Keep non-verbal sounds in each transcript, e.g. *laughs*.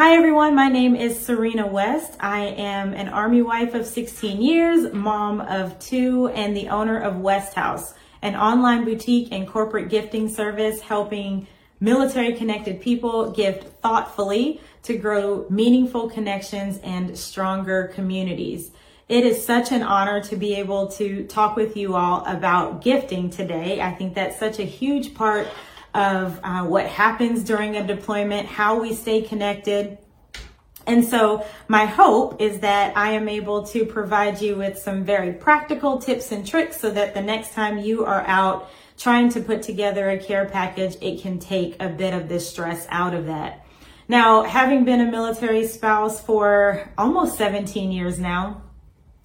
Hi everyone, my name is Serena West. I am an Army wife of 16 years, mom of two, and the owner of West House, an online boutique and corporate gifting service helping military connected people gift thoughtfully to grow meaningful connections and stronger communities. It is such an honor to be able to talk with you all about gifting today. I think that's such a huge part of uh, what happens during a deployment, how we stay connected. And so my hope is that I am able to provide you with some very practical tips and tricks so that the next time you are out trying to put together a care package, it can take a bit of the stress out of that. Now, having been a military spouse for almost 17 years now,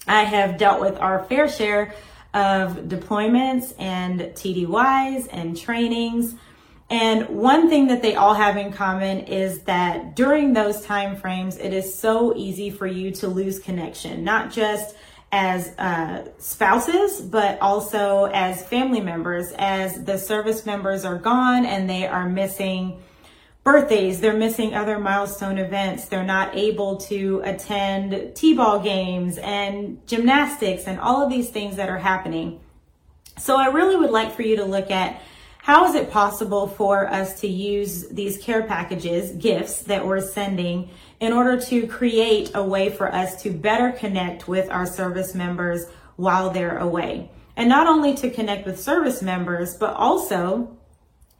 I have dealt with our fair share of deployments and TDYs and trainings. And one thing that they all have in common is that during those time frames, it is so easy for you to lose connection, not just as uh, spouses, but also as family members, as the service members are gone and they are missing birthdays, they're missing other milestone events, they're not able to attend T-ball games and gymnastics and all of these things that are happening. So I really would like for you to look at how is it possible for us to use these care packages, gifts that we're sending in order to create a way for us to better connect with our service members while they're away? And not only to connect with service members, but also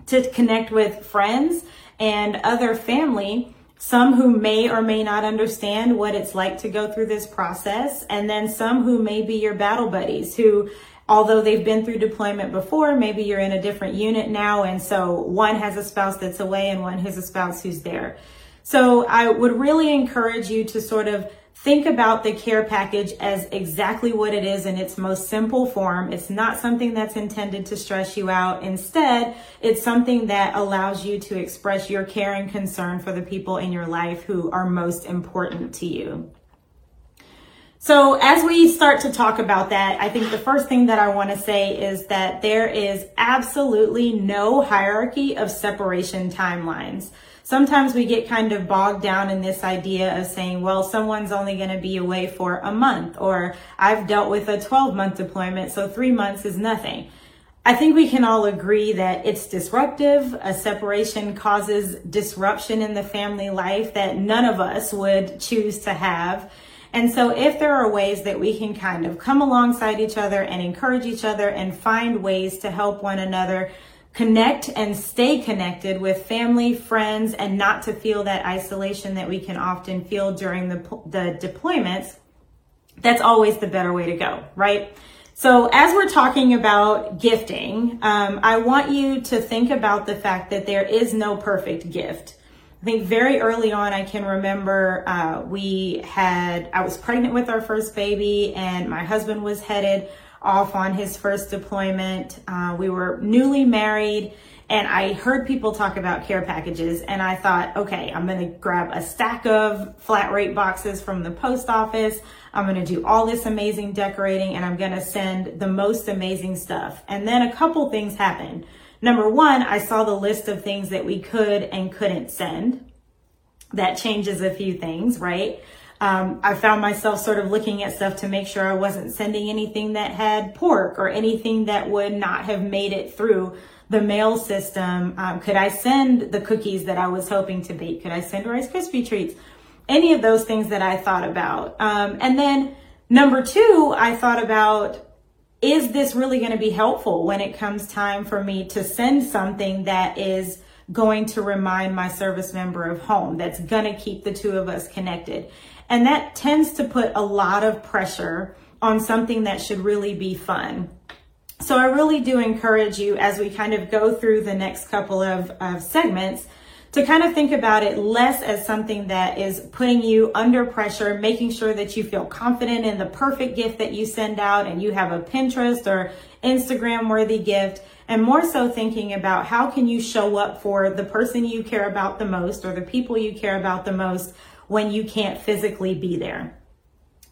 to connect with friends and other family some who may or may not understand what it's like to go through this process, and then some who may be your battle buddies who although they've been through deployment before, maybe you're in a different unit now. And so one has a spouse that's away and one has a spouse who's there. So I would really encourage you to sort of think about the care package as exactly what it is in its most simple form. It's not something that's intended to stress you out. Instead, it's something that allows you to express your care and concern for the people in your life who are most important to you. So as we start to talk about that, I think the first thing that I want to say is that there is absolutely no hierarchy of separation timelines. Sometimes we get kind of bogged down in this idea of saying, well, someone's only going to be away for a month, or I've dealt with a 12 month deployment, so three months is nothing. I think we can all agree that it's disruptive. A separation causes disruption in the family life that none of us would choose to have. And so if there are ways that we can kind of come alongside each other and encourage each other and find ways to help one another connect and stay connected with family, friends, and not to feel that isolation that we can often feel during the, the deployments, that's always the better way to go, right? So as we're talking about gifting, um, I want you to think about the fact that there is no perfect gift. I think very early on, I can remember uh, we had, I was pregnant with our first baby, and my husband was headed off on his first deployment. Uh, we were newly married, and I heard people talk about care packages, and I thought, okay, I'm gonna grab a stack of flat rate boxes from the post office. I'm gonna do all this amazing decorating, and I'm gonna send the most amazing stuff. And then a couple things happened. Number one, I saw the list of things that we could and couldn't send. That changes a few things, right? Um, I found myself sort of looking at stuff to make sure I wasn't sending anything that had pork or anything that would not have made it through the mail system. Um, could I send the cookies that I was hoping to bake? Could I send Rice Krispie treats? any of those things that I thought about. Um, and then number two, I thought about is this really going to be helpful when it comes time for me to send something that is going to remind my service member of home, that's going to keep the two of us connected? And that tends to put a lot of pressure on something that should really be fun. So I really do encourage you as we kind of go through the next couple of, of segments to kind of think about it less as something that is putting you under pressure, making sure that you feel confident in the perfect gift that you send out and you have a Pinterest or Instagram worthy gift and more so thinking about how can you show up for the person you care about the most or the people you care about the most when you can't physically be there.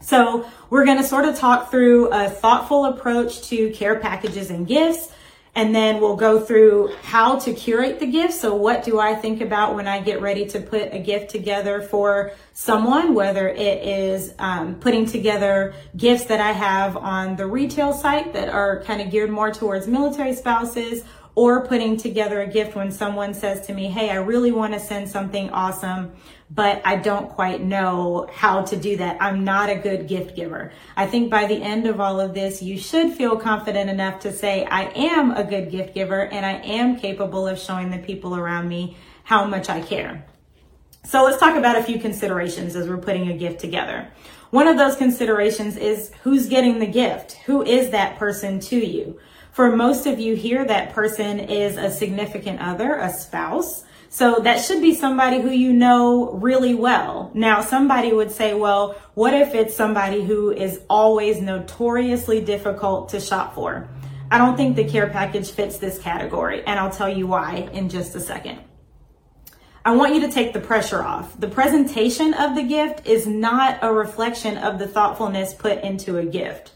So we're going to sort of talk through a thoughtful approach to care packages and gifts and then we'll go through how to curate the gift. So what do I think about when I get ready to put a gift together for someone, whether it is um, putting together gifts that I have on the retail site that are kind of geared more towards military spouses or putting together a gift when someone says to me, Hey, I really want to send something awesome but I don't quite know how to do that. I'm not a good gift giver. I think by the end of all of this, you should feel confident enough to say, I am a good gift giver and I am capable of showing the people around me how much I care. So let's talk about a few considerations as we're putting a gift together. One of those considerations is who's getting the gift? Who is that person to you? For most of you here, that person is a significant other, a spouse, so that should be somebody who you know really well. Now, somebody would say, well, what if it's somebody who is always notoriously difficult to shop for? I don't think the care package fits this category, and I'll tell you why in just a second. I want you to take the pressure off. The presentation of the gift is not a reflection of the thoughtfulness put into a gift.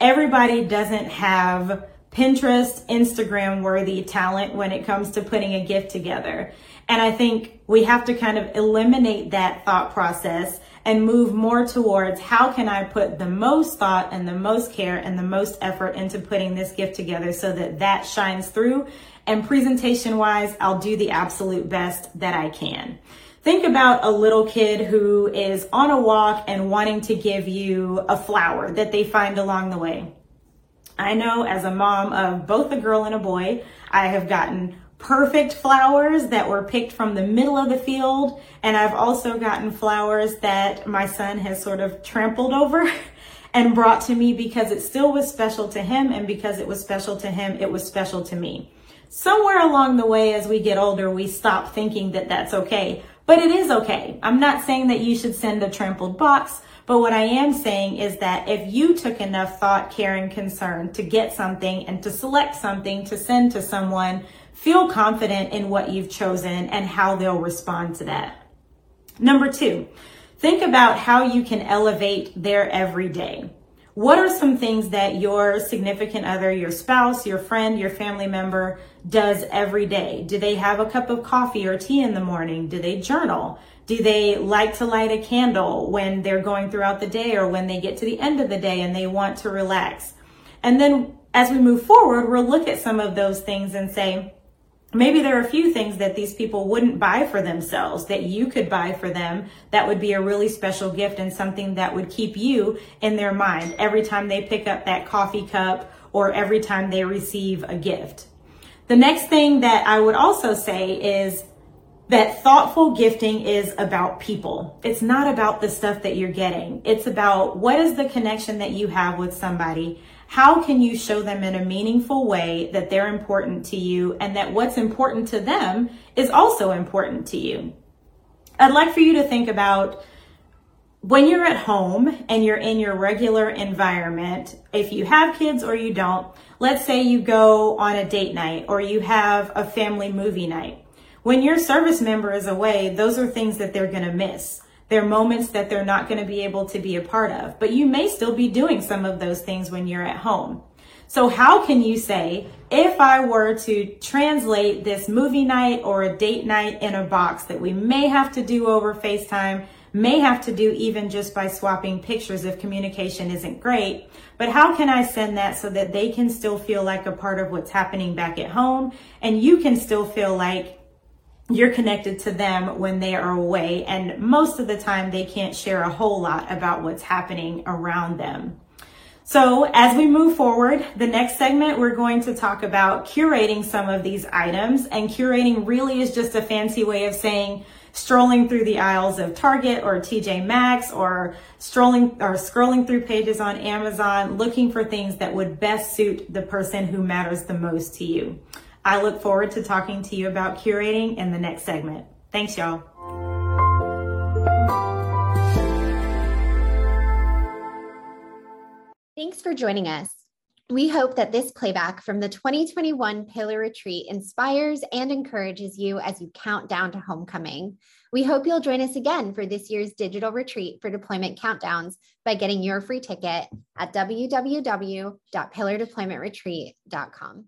Everybody doesn't have Pinterest, Instagram worthy talent when it comes to putting a gift together. And I think we have to kind of eliminate that thought process and move more towards how can I put the most thought and the most care and the most effort into putting this gift together so that that shines through. And presentation wise, I'll do the absolute best that I can. Think about a little kid who is on a walk and wanting to give you a flower that they find along the way. I know as a mom of both a girl and a boy, I have gotten perfect flowers that were picked from the middle of the field. And I've also gotten flowers that my son has sort of trampled over *laughs* and brought to me because it still was special to him. And because it was special to him, it was special to me. Somewhere along the way, as we get older, we stop thinking that that's okay. But it is okay. I'm not saying that you should send a trampled box. But what I am saying is that if you took enough thought, care, and concern to get something and to select something to send to someone Feel confident in what you've chosen and how they'll respond to that. Number two, think about how you can elevate their everyday. What are some things that your significant other, your spouse, your friend, your family member does every day? Do they have a cup of coffee or tea in the morning? Do they journal? Do they like to light a candle when they're going throughout the day or when they get to the end of the day and they want to relax? And then as we move forward, we'll look at some of those things and say, maybe there are a few things that these people wouldn't buy for themselves that you could buy for them that would be a really special gift and something that would keep you in their mind every time they pick up that coffee cup or every time they receive a gift. The next thing that I would also say is that thoughtful gifting is about people. It's not about the stuff that you're getting. It's about what is the connection that you have with somebody how can you show them in a meaningful way that they're important to you and that what's important to them is also important to you? I'd like for you to think about when you're at home and you're in your regular environment, if you have kids or you don't, let's say you go on a date night or you have a family movie night. When your service member is away, those are things that they're going to miss. There are moments that they're not going to be able to be a part of, but you may still be doing some of those things when you're at home. So how can you say, if I were to translate this movie night or a date night in a box that we may have to do over FaceTime, may have to do even just by swapping pictures if communication isn't great, but how can I send that so that they can still feel like a part of what's happening back at home and you can still feel like you're connected to them when they are away. And most of the time, they can't share a whole lot about what's happening around them. So as we move forward, the next segment, we're going to talk about curating some of these items. And curating really is just a fancy way of saying strolling through the aisles of Target or TJ Maxx or strolling or scrolling through pages on Amazon, looking for things that would best suit the person who matters the most to you. I look forward to talking to you about curating in the next segment. Thanks, y'all. Thanks for joining us. We hope that this playback from the 2021 Pillar Retreat inspires and encourages you as you count down to homecoming. We hope you'll join us again for this year's digital retreat for deployment countdowns by getting your free ticket at www.pillardeploymentretreat.com.